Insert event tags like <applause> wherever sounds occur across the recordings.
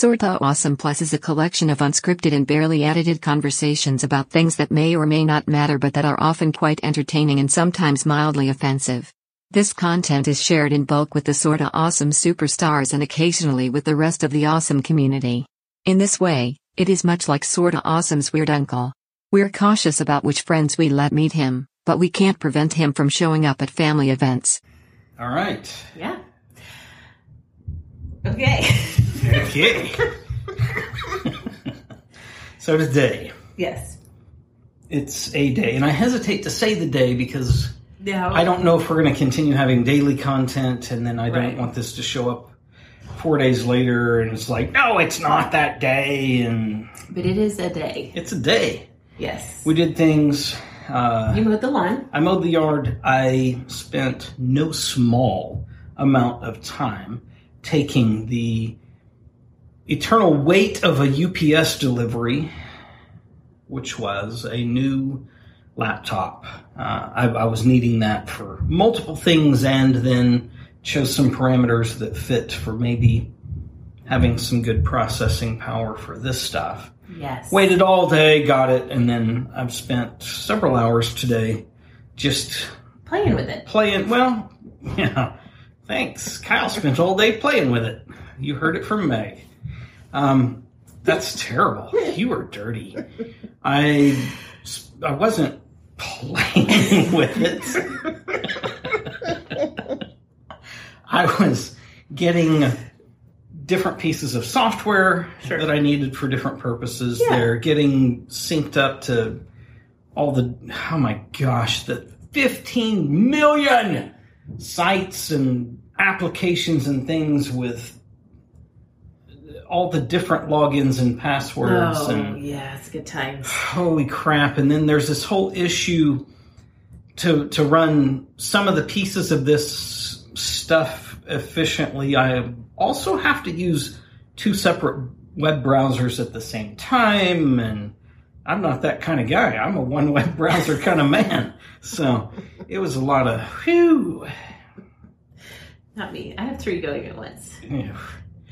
Sorta Awesome Plus is a collection of unscripted and barely edited conversations about things that may or may not matter but that are often quite entertaining and sometimes mildly offensive. This content is shared in bulk with the Sorta Awesome superstars and occasionally with the rest of the awesome community. In this way, it is much like Sorta Awesome's Weird Uncle. We're cautious about which friends we let meet him, but we can't prevent him from showing up at family events. All right. Yeah. Okay. <laughs> Okay. <laughs> so today, yes. it's a day, and I hesitate to say the day because No. I don't know if we're going to continue having daily content, and then I don't want this to show up four days later, and it's like, no, it's not that day, and But it is a day. it's a day. Yes. We did things. Uh, You mowed the lawn. I mowed the yard. I spent no small amount of time taking the eternal weight of a UPS delivery, which was a new laptop. Uh, I, I was needing that for multiple things and then chose some parameters that fit for maybe having some good processing power for this stuff Yes. waited all day, got it, and then I've spent several hours today just Playing with it. playing. Well, <laughs> yeah, thanks. Kyle spent all day playing with it. You heard it from Meg. Um, that's terrible. You were dirty. I I wasn't playing <laughs> with it. I was getting different pieces of software Sure. that I needed for different purposes. Yeah. They're getting synced up to all the oh my gosh, the 15 million sites and applications and things with all the different logins and passwords Oh, and yeah, it's good times. holy crap and then there's this whole issue to to run some of the pieces of this stuff efficiently i also have to use two separate web browsers at the same time and i'm not that kind of guy i'm a one <laughs> web browser kind of man so it was a lot of whew Not me. I have three going at once.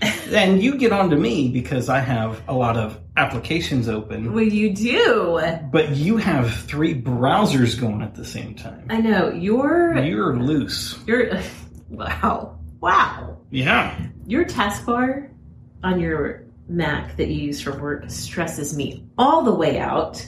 <laughs> and you get on to me because i have a lot of applications open Well, you do. but you have three browsers going at the same time I know. You're. You're loose. You're. <laughs> Wow. Wow. Yeah. Your taskbar on your Mac that you use for work stresses me all the way out.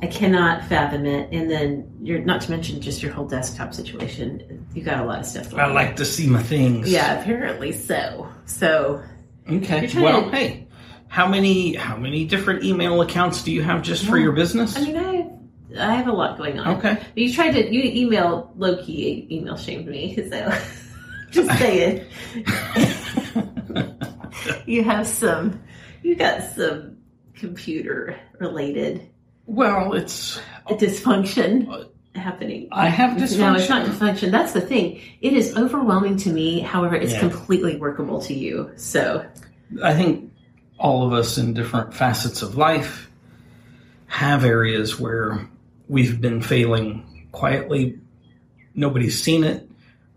I cannot fathom it. And then you're not to mention just your whole desktop situation. You got a lot of stuff. I like to see my things. Yeah, apparently so. So Okay. Well, to- hey, how many how many different email accounts do you have just for your business? I mean, I have, I have a lot going on. Okay. But you tried to you email Loki email shamed me. <laughs> So just saying, <laughs> you have some. You got some computer related well, it's a dysfunction uh, happening. I have dysfunction. No, it's not dysfunction. That's the thing. It is overwhelming to me. However, it's Yeah. completely workable to you. So I think all of us in different facets of life have areas where we've been failing quietly. Nobody's seen it.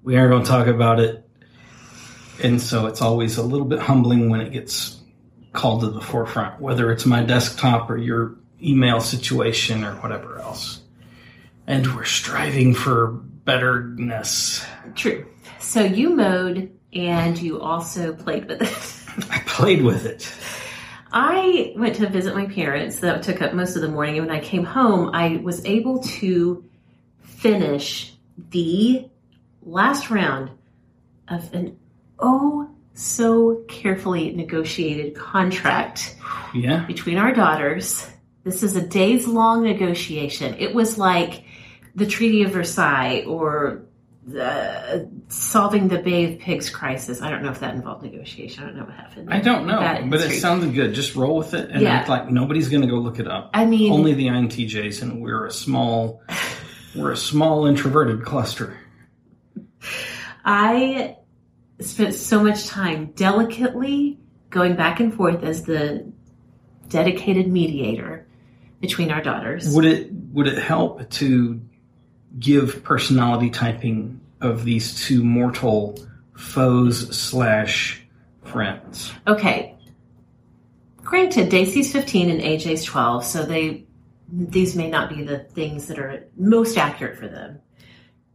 We aren't going to talk about it. And so it's always a little bit humbling when it gets called to the forefront, whether it's my desktop or your email situation or whatever else. And we're striving for betterness. True. So you mowed and you also played with it. <laughs> I played with it. I went to visit my parents. That took up most of the morning. And when I came home, I was able to finish the last round of an oh so carefully negotiated contract Yeah. between our daughters. This is a days long negotiation. It was like the Treaty of Versailles or the solving the Bay of Pigs crisis. I don't know if that involved negotiation. I don't know what happened. I don't know, That but it sounded good. Just roll with it and Yeah. act like nobody's going to go look it up. I mean, Only the INTJs, and we're a small, <sighs> we're a small introverted cluster. I spent so much time delicately going back and forth as the dedicated mediator between our daughters. Would it would it help to give personality typing of these two mortal foes slash friends? Okay. Granted, Daisy's 15 and AJ's 12, so they these may not be the things that are most accurate for them.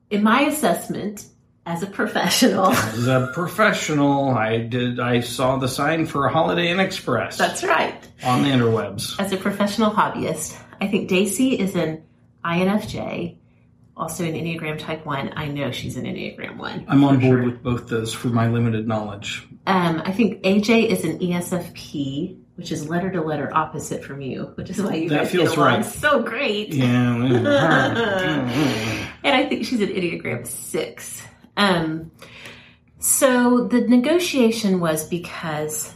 In my assessment, as a professional, <laughs> As a professional, I did. I saw the sign for a Holiday Inn Express that's right. on the interwebs. As a professional hobbyist, I think Daisy is an INFJ, also an Enneagram Type 1. I know she's an Enneagram 1. I'm on board sure. with both those for my limited knowledge. Um, I think AJ is an ESFP, which is letter to letter opposite from you, which is why you That guys feels get along right. so great. Yeah. <laughs> And I think she's an Enneagram 6. Um, so the negotiation was because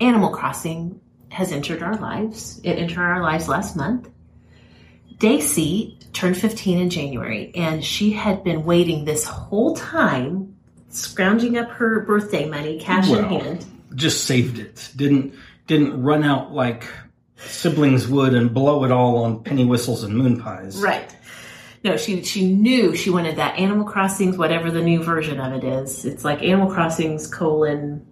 Animal Crossing has entered our lives. It entered our lives last month. Daisy turned 15 in January, and she had been waiting this whole time, scrounging up her birthday money, cash in hand. Just saved it. Didn't didn't run out like siblings would and blow it all on penny whistles and moon pies. Right. No, she she knew she wanted that Animal Crossings, whatever the new version of it is. It's like Animal Crossings colon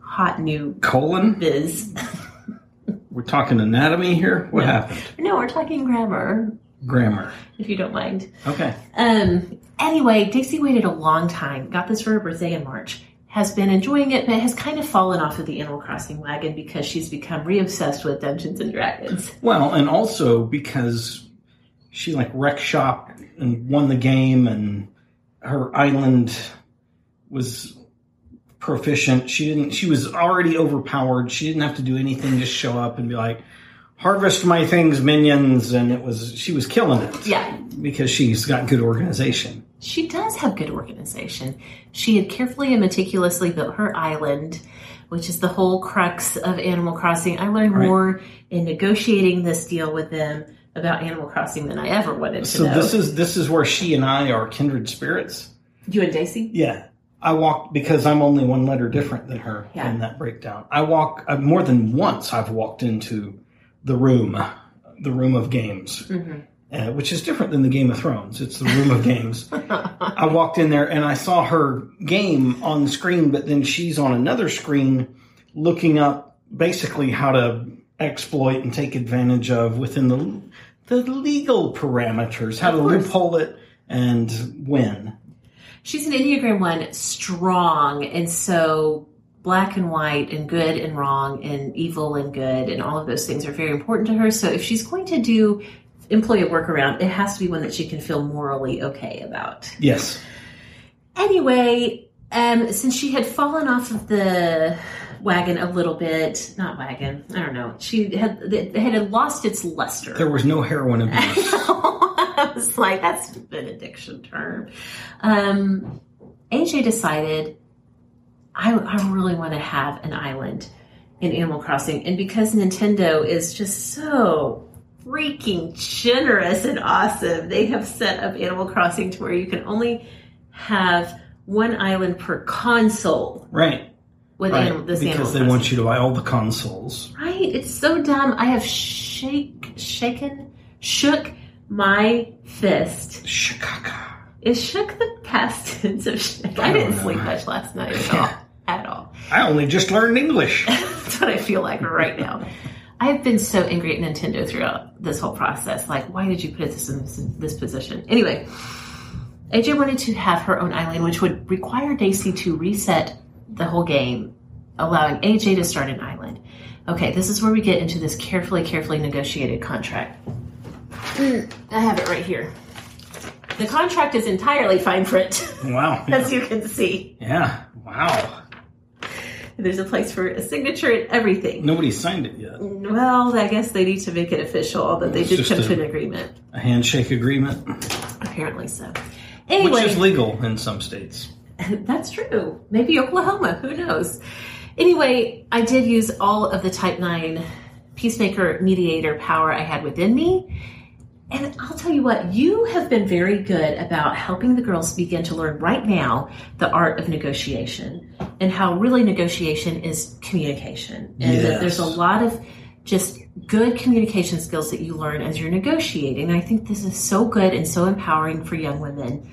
hot new Colon. biz. <laughs> We're talking anatomy here. What No. happened? no, we're talking grammar, Grammar. if you don't mind. Okay. Um. Anyway, Dixie waited a long time. Got this for her birthday in March. Has been enjoying it, but has kind of fallen off of the Animal Crossing wagon because she's become re-obsessed with Dungeons and Dragons. Well, and also because she like wreck shop and won the game, and her island was proficient. She didn't. She was already overpowered. She didn't have to do anything. Just show up and be like, "Harvest my things, minions," and it was. She was killing it. Yeah, because she's got good organization. She does have good organization. She had carefully and meticulously built her island, which is the whole crux of Animal Crossing. I learned Right. more in negotiating this deal with them about Animal Crossing than I ever wanted to So know. this is this is where she and I are kindred spirits. you and Daisy? Yeah. I walked because I'm only one letter different than her Yeah. in that breakdown. I walk uh, more than once. I've walked into the room, the room of games, uh, which is different than the Game of Thrones. It's the room of games. <laughs> I walked in there and I saw her game on the screen, but then she's on another screen looking up basically how to exploit and take advantage of within the the legal parameters, how to loophole it and win. She's an Enneagram 1 strong, and so black and white and good and wrong and evil and good and all of those things are very important to her. So if she's going to do employ a workaround, it has to be one that she can feel morally okay about. Yes. Anyway, um, since she had fallen off of the wagon a little bit, not wagon, I don't know, she had it had lost its luster. There was no heroin <laughs> abuse. I was like, that's an addiction term. Um, AJ decided, I, I really want to have an island in Animal Crossing. And because Nintendo is just so freaking generous and awesome, they have set up Animal Crossing to where you can only have one island per console right. With Right. Animal, this because they want you to buy all the consoles. Right? It's so dumb. I have shake, shaken, shook my fist Chicago. It shook the past tense of shook. I, I didn't know. sleep much last night at all. <laughs> At all. I only just learned English. <laughs> That's what I feel like right now. I have been so angry at Nintendo throughout this whole process. Like, why did you put us in this, this position? Anyway, AJ wanted to have her own island, which would require Daisy to reset the whole game, allowing AJ to start an island. Okay, this is where we get into this carefully, carefully negotiated contract. Mm, I have it right here. The contract is entirely fine print, Wow. <laughs> as you can see. Yeah. Wow. There's a place for a signature and everything. Nobody signed it yet. Well, I guess they need to make it official, although they It's did just come a- to an agreement. A handshake agreement, Apparently so. which Anyway, is legal in some states. <laughs> that's true. Maybe Oklahoma, who knows? Anyway, I did use all of the Type 9 peacemaker mediator power I had within me. And I'll tell you what, you have been very good about helping the girls begin to learn right now the art of negotiation and how really negotiation is communication. And that Yes. there's a lot of just good communication skills that you learn as you're negotiating. And I think this is so good and so empowering for young women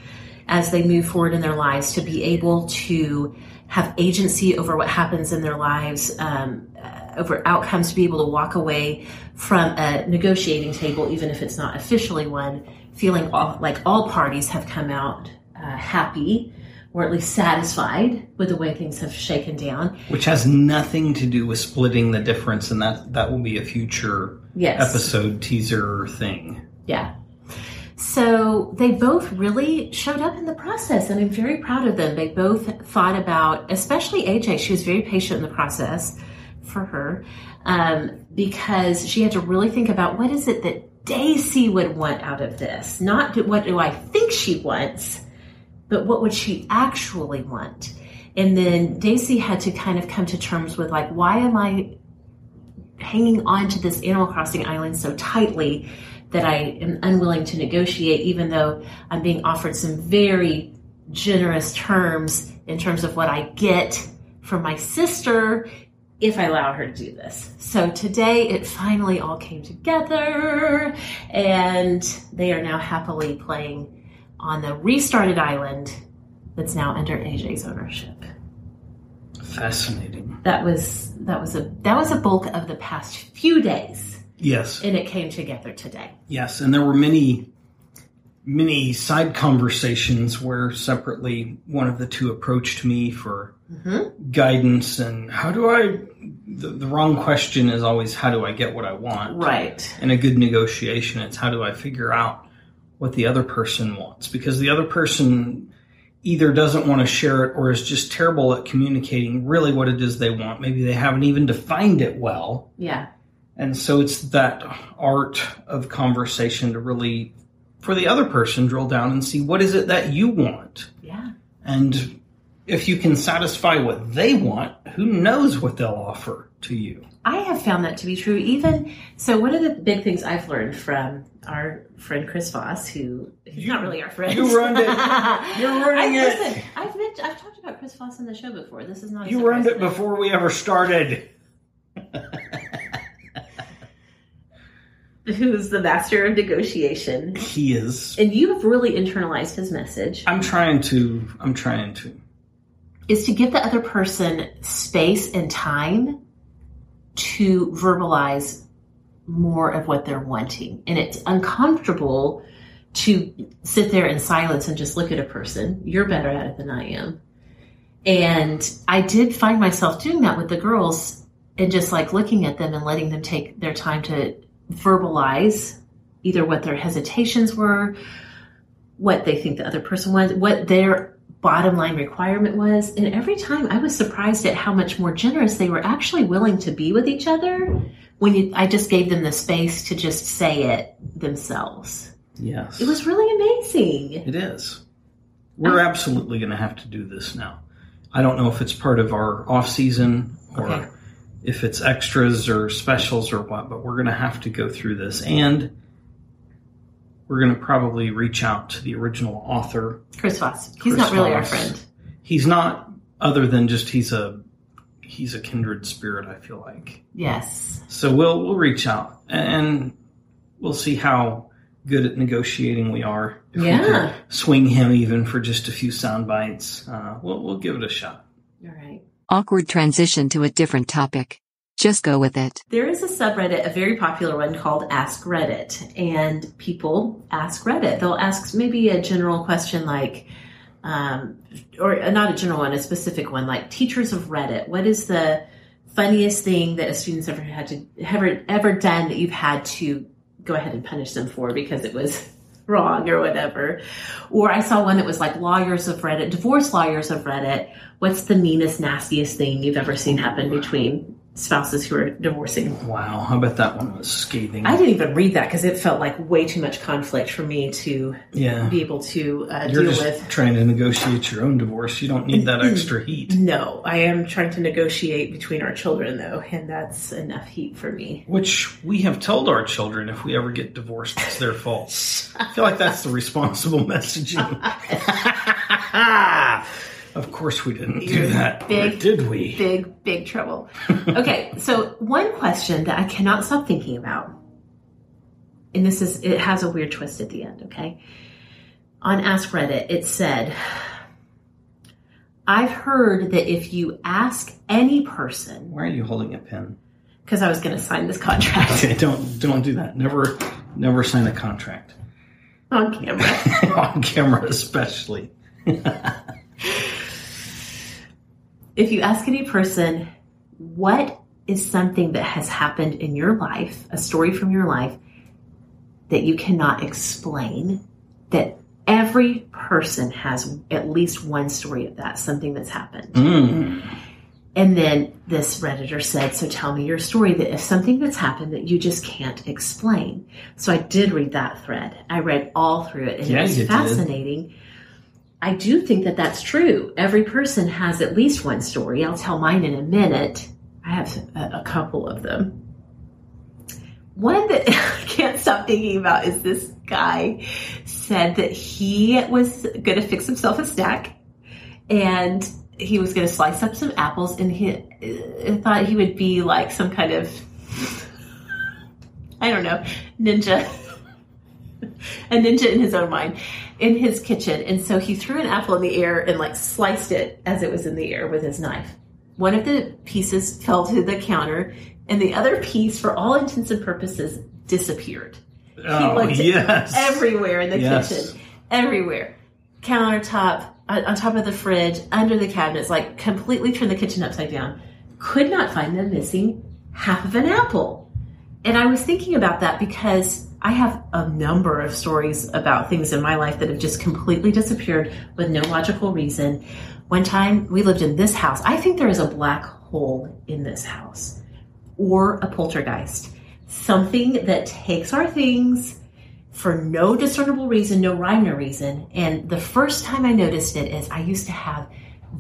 as they move forward in their lives to be able to have agency over what happens in their lives, um, uh, over outcomes, to be able to walk away from a negotiating table, even if it's not officially one, feeling all, like all parties have come out uh, happy or at least satisfied with the way things have shaken down. Which has nothing to do with splitting the difference, and that that will be a future Yes. episode teaser thing. Yeah. So they both really showed up in the process, and I'm very proud of them. They both thought about, especially AJ, she was very patient in the process for her um, because she had to really think about what is it that Daisy would want out of this? Not what do I think she wants, but what would she actually want? And then Daisy had to kind of come to terms with like, why am I hanging on to this Animal Crossing island so tightly that I am unwilling to negotiate, even though I'm being offered some very generous terms in terms of what I get from my sister if I allow her to do this. So today it finally all came together and they are now happily playing on the restarted island that's now under AJ's ownership. Fascinating. That was that was a that was a bulk of the past few days Yes. and it came together today. Yes, and there were many, many side conversations where separately one of the two approached me for mm-hmm. guidance and how do I. The, the wrong question is always how do I get what I want? Right. In a good negotiation, it's how do I figure out what the other person wants? Because the other person either doesn't want to share it or is just terrible at communicating really what it is they want. Maybe they haven't even defined it well. Yeah. And so it's that art of conversation to really, for the other person, drill down and see what is it that you want. Yeah. And if you can satisfy what they want, who knows what they'll offer to you. I have found that to be true. Even so, one of the big things I've learned from our friend Chris Voss, who he's not really our friend. you ruined it. <laughs> You're ruining I, it. Listen, I've mentioned, I've talked about Chris Voss on the show before. This is not. You ruined it before we ever started. <laughs> Who's the master of negotiation? He is. And you have really internalized his message. I'm trying to. I'm trying to. is to give the other person space and time to verbalize more of what they're wanting. And it's uncomfortable to sit there in silence and just look at a person. You're better at it than I am. And I did find myself doing that with the girls and just like looking at them and letting them take their time to verbalize either what their hesitations were, what they think the other person was, what their bottom line requirement was. And every time I was surprised at how much more generous they were actually willing to be with each other when you, I just gave them the space to just say it themselves. Yes. It was really amazing. It is. We're absolutely going to have to do this now. I don't know if it's part of our off season or Okay. if it's extras or specials or what, but we're going to have to go through this. And we're going to probably reach out to the original author. Chris Voss. He's Chris not really our friend. He's not other than just he's a he's a kindred spirit, I feel like. Yes. So we'll we'll reach out and we'll see how good at negotiating we are. If we Yeah. could swing him even for just a few sound bites, uh, we'll, we'll give it a shot. All right. Awkward transition to a different topic. Just go with it. There is a subreddit, a very popular one called Ask Reddit, and people ask Reddit. They'll ask maybe a general question like, um, or not a general one, a specific one like teachers of Reddit. What is the funniest thing that a student's ever had to ever ever done that you've had to go ahead and punish them for because it was <laughs> wrong or whatever? Or I saw one that was like lawyers of Reddit, divorce lawyers of Reddit. What's the meanest, nastiest thing you've ever seen happen between spouses who are divorcing? Wow, I bet that one was scathing. I didn't even read that because it felt like way too much conflict for me to yeah. be able to uh, You're deal just with. trying to negotiate your own divorce. You don't need that <laughs> extra heat. No, I am trying to negotiate between our children though, and that's enough heat for me. Which we have told our children if we ever get divorced, it's their fault. I feel like that's the responsible <laughs> messaging. <laughs> of course, we didn't do that. big- or did we? Big, big trouble. okay, so one question that I cannot stop thinking about, and this is, it has a weird twist at the end, okay? On Ask Reddit, it said, I've heard that if you ask any person, Why are you holding a pen? because I was going to sign this contract Okay, don't don't do that. Never never sign a contract on camera. <laughs> on camera, especially. <laughs> if you ask any person, what is something that has happened in your life, a story from your life that you cannot explain, that every person has at least one story of that, something that's happened. Mm. And then this Redditor said, So tell me your story that if something that's happened that you just can't explain. So I did read that thread. I read all through it and Yeah, it was fascinating. did. I do think that that's true. Every person has at least one story. I'll tell mine in a minute. I have a, a couple of them. One that <laughs> I can't stop thinking about is this guy said that he was going to fix himself a snack and he was going to slice up some apples and he uh, thought he would be like some kind of <laughs> I don't know ninja <laughs> a ninja in his own mind in his kitchen and so he threw an apple in the air and like sliced it as it was in the air with his knife one of the pieces fell to the counter and the other piece for all intents and purposes disappeared Oh, looked yes. everywhere in the Yes. kitchen, everywhere. Countertop, on on top of the fridge, under the cabinets, like completely turned the kitchen upside down. Could not find the missing half of an apple. And I was thinking about that because I have a number of stories about things in my life that have just completely disappeared with no logical reason. One time we lived in this house. I think there is a black hole in this house or a poltergeist. Something that takes our things for no discernible reason, no rhyme or reason. And the first time I noticed it is I used to have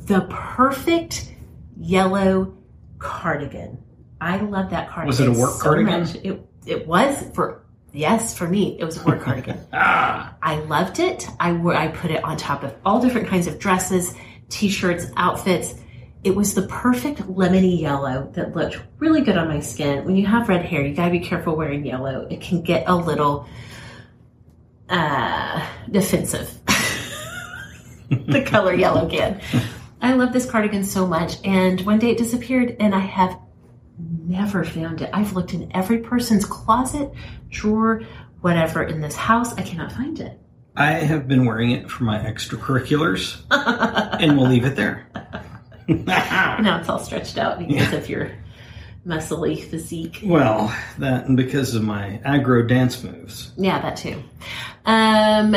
the perfect yellow cardigan. I love that cardigan. Was it a work so cardigan? much. It, it was for, yes, for me, it was a work cardigan. <laughs> Ah, I loved it. I wore, I put it on top of all different kinds of dresses, t-shirts, outfits. It was the perfect lemony yellow that looked really good on my skin. When you have red hair, you gotta be careful wearing yellow. It can get a little uh, defensive. <laughs> the color yellow can. I love this cardigan so much, and one day it disappeared, and I have never found it. I've looked in every person's closet, drawer, whatever in this house. I cannot find it. I have been wearing it for my extracurriculars, <laughs> and we'll leave it there. <laughs> Now it's all stretched out because of your muscly physique. well, that and because of my aggro dance moves. Yeah, that too. Um,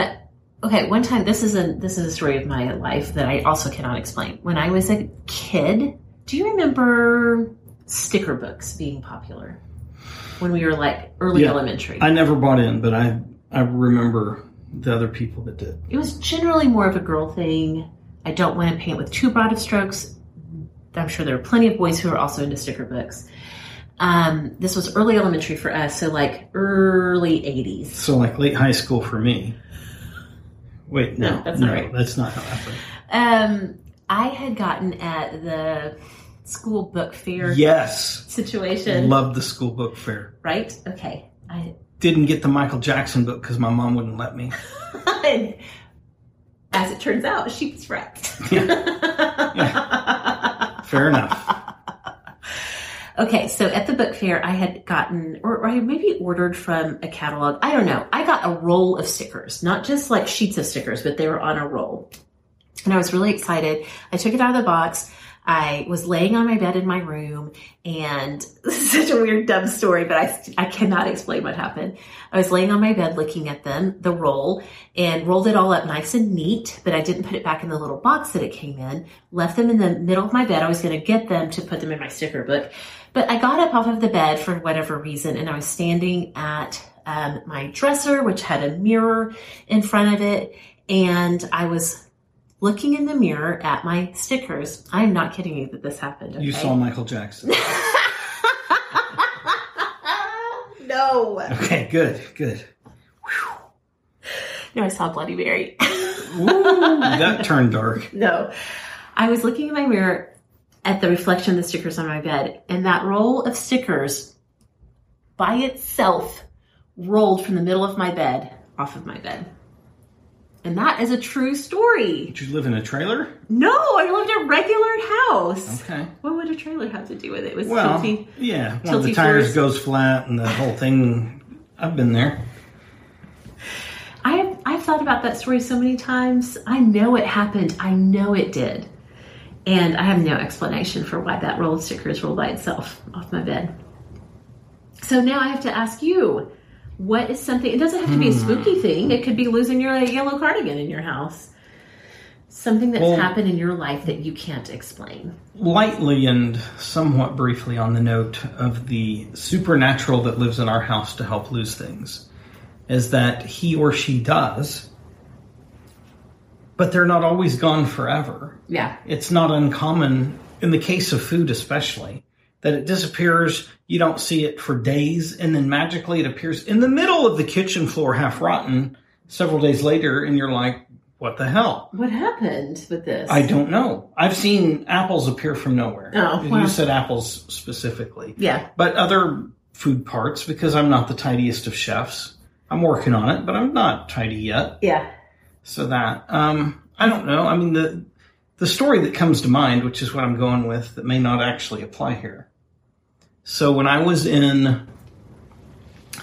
okay, one time this is a this is a story of my life that I also cannot explain. When I was a kid, do you remember sticker books being popular when we were like early Yeah. elementary? I never bought in, but I I remember the other people that did. it was generally more of a girl thing. I don't want to paint with too broad of strokes. I'm sure there are plenty of boys who are also into sticker books. Um, this was early elementary for us, so like early 80s. So like late high school for me. Wait, no, No, that's no, not right. that's not how it happened. Um, I had gotten at the school book fair Yes, situation, love the school book fair. right? Okay. I didn't get the Michael Jackson book because my mom wouldn't let me. and <laughs> as it turns out, she was right. Fair enough. <laughs> Okay, so at the book fair, I had gotten, or, or I maybe ordered from a catalog. I don't know. I got a roll of stickers, not just like sheets of stickers, but they were on a roll. And I was really excited. I took it out of the box. I was laying on my bed in my room and this <laughs> is such a weird dumb story, but I, I cannot explain what happened. I was laying on my bed looking at them, the roll, and rolled it all up nice and neat, but I didn't put it back in the little box that it came in. Left them in the middle of my bed. I was going to get them to put them in my sticker book, but I got up off of the bed for whatever reason and I was standing at um, my dresser, which had a mirror in front of it. And I was looking in the mirror at my stickers. I'm not kidding you that this happened. You saw Michael Jackson. <laughs> no. Okay, good, good. No, I saw Bloody Mary. Ooh, that <laughs> turned dark. no. I was looking in my mirror at the reflection of the stickers on my bed, and that roll of stickers by itself rolled from the middle of my bed off of my bed. And that is a true story. Did you live in a trailer? No, I lived in a regular house. Okay. What would a trailer have to do with it? It was Well, tilty. yeah. One of the tires goes flat and the whole thing. I've been there. I I've thought about that story so many times. I know it happened. I know it did. And I have no explanation for why that roll of stickers rolled by itself off my bed. So now I have to ask you, what is something, it doesn't have to be a Hmm. spooky thing. It could be losing your yellow cardigan in your house. Something that's Well- happened in your life that you can't explain. Lightly and somewhat briefly on the note of the supernatural that lives in our house to help lose things, is that he or she does, but they're not always gone forever. Yeah. It's not uncommon, in the case of food especially, that it disappears, you don't see it for days, and then magically it appears in the middle of the kitchen floor, half rotten, several days later, and you're like, what the hell? What happened with this? I don't know. I've seen apples appear from nowhere. Oh, wow. you said apples specifically. Yeah. But other food parts, because I'm not the tidiest of chefs. I'm working on it, but I'm not tidy yet. Yeah. So that um, I don't know. I mean the the story that comes to mind, which is what I'm going with, that may not actually apply here. So when I was in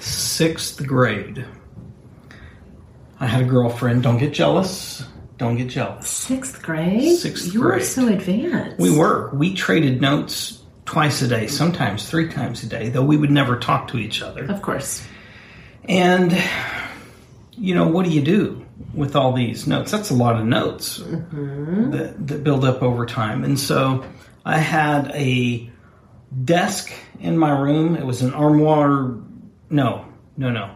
sixth grade, I had a girlfriend. Don't get jealous. Don't get jealous. Sixth grade? Sixth you were so advanced. We were. We traded notes twice a day, sometimes three times a day, though we would never talk to each other. Of course. And, you know, what do you do with all these notes? That's a lot of notes mm-hmm. that, that build up over time. And so I had a desk in my room. It was an armoire. No, no, no.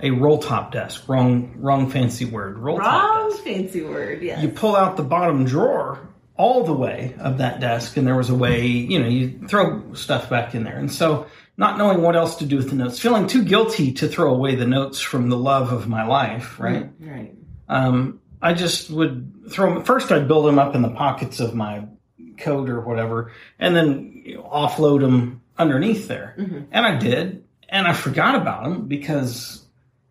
A roll top desk. Wrong, wrong fancy word. Roll top Wrong desk fancy word, yes. you pull out the bottom drawer all the way of that desk and there was a way you know you throw stuff back in there and so not knowing what else to do with the notes feeling too guilty to throw away the notes from the love of my life right right. um, i just would throw them first i'd build them up in the pockets of my coat or whatever and then you know, offload them underneath there mm-hmm. and i did and i forgot about them because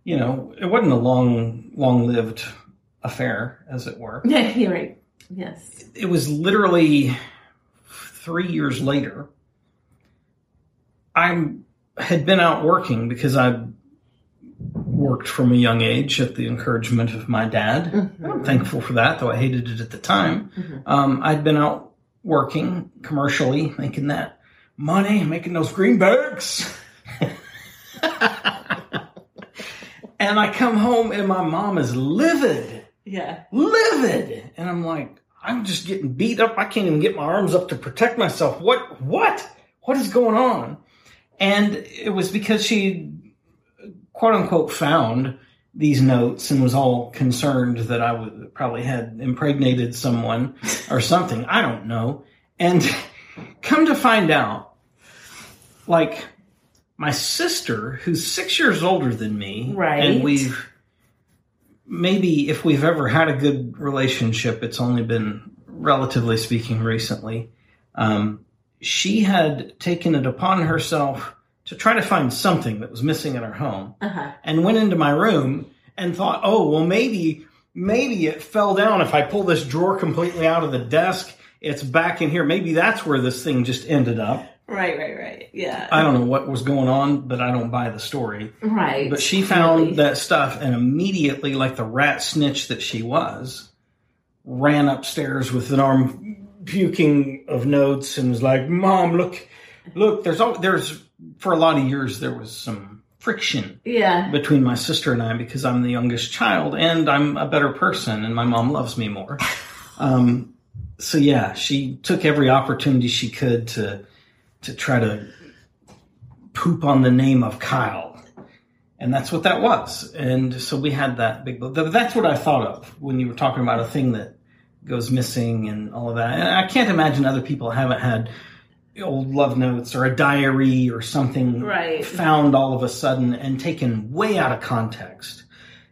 you know it wasn't a long long lived affair as it were Yeah, <laughs> you're right. Yes. it was literally three years later. I had been out working because I worked from a young age at the encouragement of my dad. Mm-hmm. I'm thankful for that, though I hated it at the time. Mm-hmm. Um, I'd been out working commercially, making that money, making those greenbacks. and I come home and my mom is livid Yeah. livid. And I'm like, I'm just getting beat up. I can't even get my arms up to protect myself. What, what, what is going on? And it was because she, quote unquote, found these notes and was all concerned that I would probably had impregnated someone or something. I don't know. And come to find out, like, my sister, who's six years older than me, Right. and we've maybe if we've ever had a good relationship, it's only been relatively speaking recently. Um, she had taken it upon herself to try to find something that was missing in our home Uh huh. and went into my room and thought, oh, well, maybe, maybe it fell down. If I pull this drawer completely out of the desk, it's back in here. Maybe that's where this thing just ended up. Right, right, right. Yeah. I don't know what was going on, but I don't buy the story. right. But she found Really. that stuff and immediately, like the rat snitch that she was, ran upstairs with an arm puking of notes and was like, "Mom, look, look. There's all there's for a lot of years there was some friction Yeah. between my sister and I because I'm the youngest child and I'm a better person and my mom loves me more. <laughs> Um, so yeah, she took every opportunity she could to to try to poop on the name of Kyle. And that's what that was. And so we had that big, that's what I thought of when you were talking about a thing that goes missing and all of that. And I can't imagine other people haven't had old love notes or a diary or something Right. found all of a sudden and taken way out of context.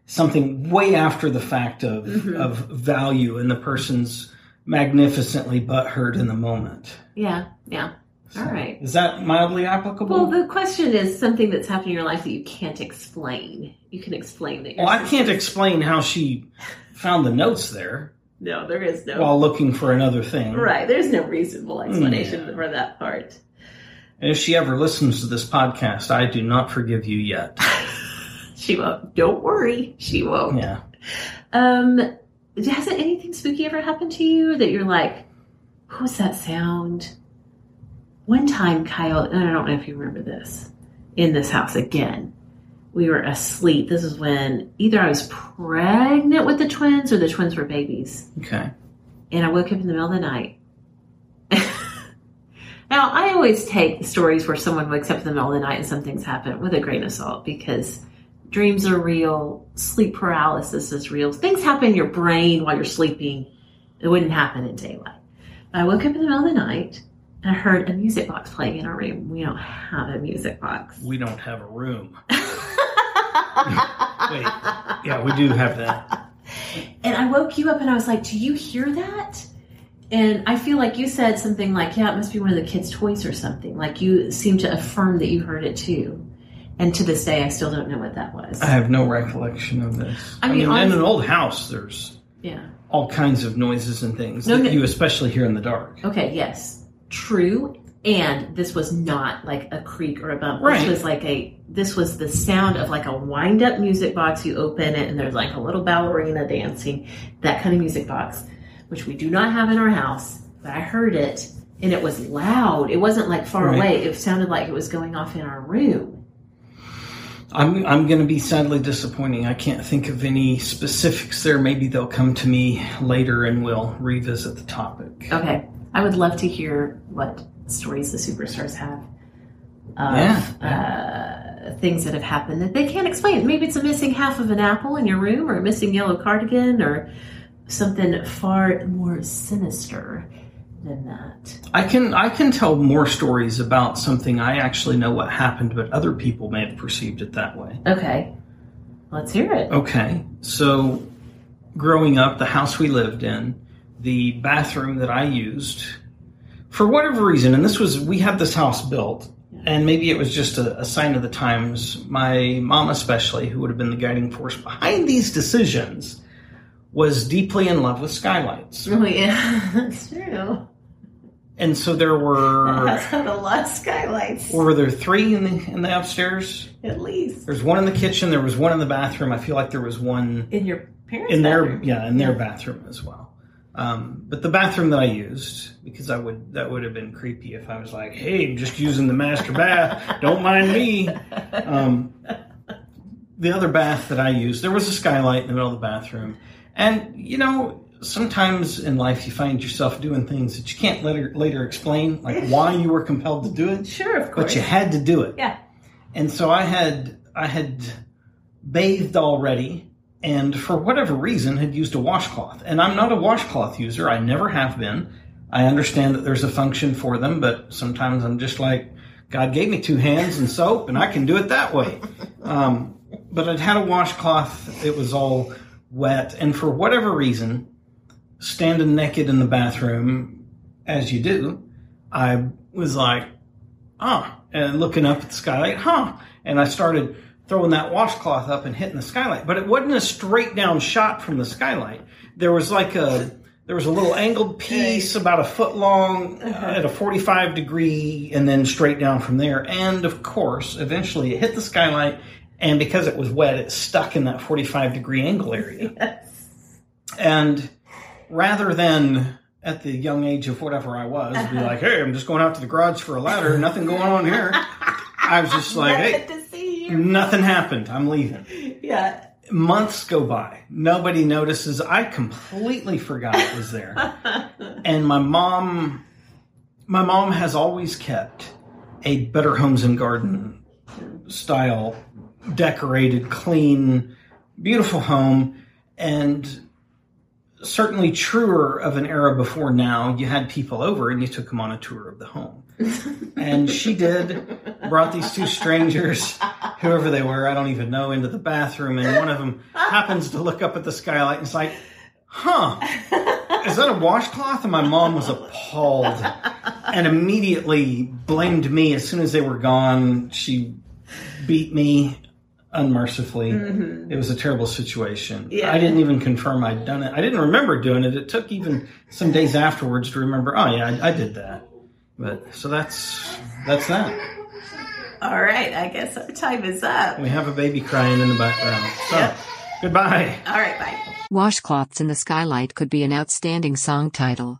Something way after the fact of, Mm-hmm. of value and the person's magnificently butthurt in the moment. Yeah. Yeah. All right. Is that mildly applicable? Well, the question is something that's happened in your life that you can't explain. You can explain that. Well, I can't explain how she found the notes there No, there is no. while looking for another thing. right. There's no reasonable explanation Yeah. for that part. And if she ever listens to this podcast, I do not forgive you yet. <laughs> She won't. Don't worry. She won't. Yeah. Um, hasn't anything spooky ever happened to you that you're like, what was that sound? One time, Kyle, and I don't know if you remember this, in this house again, we were asleep. This is when either I was pregnant with the twins or the twins were babies. Okay. And I woke up in the middle of the night. <laughs> now, I always take stories where someone wakes up in the middle of the night and something's happened with a grain of salt because dreams are real, sleep paralysis is real. Things happen in your brain while you're sleeping. It wouldn't happen in daylight. But I woke up in the middle of the night and I heard a music box playing in our room. We don't have a music box. We don't have a room. <laughs> Wait. Yeah, we do have that. And I woke you up and I was like, Do you hear that? And I feel like you said something like, Yeah, it must be one of the kids' toys or something. Like you seemed to affirm that you heard it too. And to this day, I still don't know what that was. I have no recollection of this. I mean, in an old house, there's yeah. all kinds of noises and things No, that no- you especially hear in the dark. Okay, yes. True. And this was not like a creak or a bump. Right. This was like a this was the sound of like a wind up music box. You open it and there's like a little ballerina dancing, that kind of music box, which we do not have in our house. But I heard it and it was loud. It wasn't like far Right. away. It sounded like it was going off in our room. I'm I'm going to be sadly disappointing. I can't think of any specifics there. Maybe they'll come to me later and we'll revisit the topic. Okay. I would love to hear what stories the superstars have of Yeah. uh, things that have happened that they can't explain. Maybe it's a missing half of an apple in your room or a missing yellow cardigan or something far more sinister than that. I can I can tell more stories about something I actually know what happened, but other people may have perceived it that way. Okay. Let's hear it. Okay, so growing up, the house we lived in, the bathroom that I used, for whatever reason, and this was we had this house built, and maybe it was just a, a sign of the times. My mom, especially, who would have been the guiding force behind these decisions, was deeply in love with skylights, Oh, yeah. <laughs> That's true. And so there were. That's <laughs> had a lot of skylights, Were there three in the in the upstairs? at least. There's one in the kitchen. There was one in the bathroom. I feel like there was one In your parents' in their bathroom. yeah in their bathroom as well. Um, but the bathroom that I used because I would that would have been creepy if I was like, hey, I'm just using the master bath. Don't mind me. Um, the other bath that I used, there was a skylight in the middle of the bathroom, and you know. Sometimes in life, you find yourself doing things that you can't later later explain, like why you were compelled to do it, <laughs> Sure, of course. but you had to do it. yeah. And so I had I had bathed already and for whatever reason had used a washcloth. And I'm not a washcloth user. I never have been. I understand that there's a function for them, but sometimes I'm just like God gave me two hands and soap and I can do it that way. <laughs> Um, but I'd had a washcloth. It was all wet and for whatever reason standing naked in the bathroom as you do, I was like ah, and looking up at the skylight, huh? And I started throwing that washcloth up and hitting the skylight. But it wasn't a straight down shot from the skylight. There was like a there was a little angled piece about a foot long uh, at a 45 degree and then straight down from there. And of course, eventually it hit the skylight and because it was wet, it stuck in that 45 degree angle area. <laughs> Yes. And rather than at the young age of whatever I was, be like, hey, I'm just going out to the garage for a ladder, nothing going on here. I was just like, hey, nothing happened. I'm leaving. Yeah. Months go by. Nobody notices. I completely forgot it was there. <laughs> and my mom, my mom has always kept a Better Homes and Garden style, decorated, clean, beautiful home. And certainly truer of an era before now, you had people over and you took them on a tour of the home. <laughs> and she did, brought these two strangers, whoever they were, I don't even know, into the bathroom. And one of them happens to look up at the skylight and is like, huh, is that a washcloth? And my mom was appalled and immediately blamed me as soon as they were gone. She beat me unmercifully. Mm-hmm. It was a terrible situation. Yeah. I didn't even confirm I'd done it. I didn't remember doing it. It took even some days afterwards to remember. Oh yeah, I, I did that. But so that's that's that. All right. I guess our time is up. We have a baby crying in the background. So Yep. goodbye. All right. Bye. Washcloths in the Skylight could be an outstanding song title.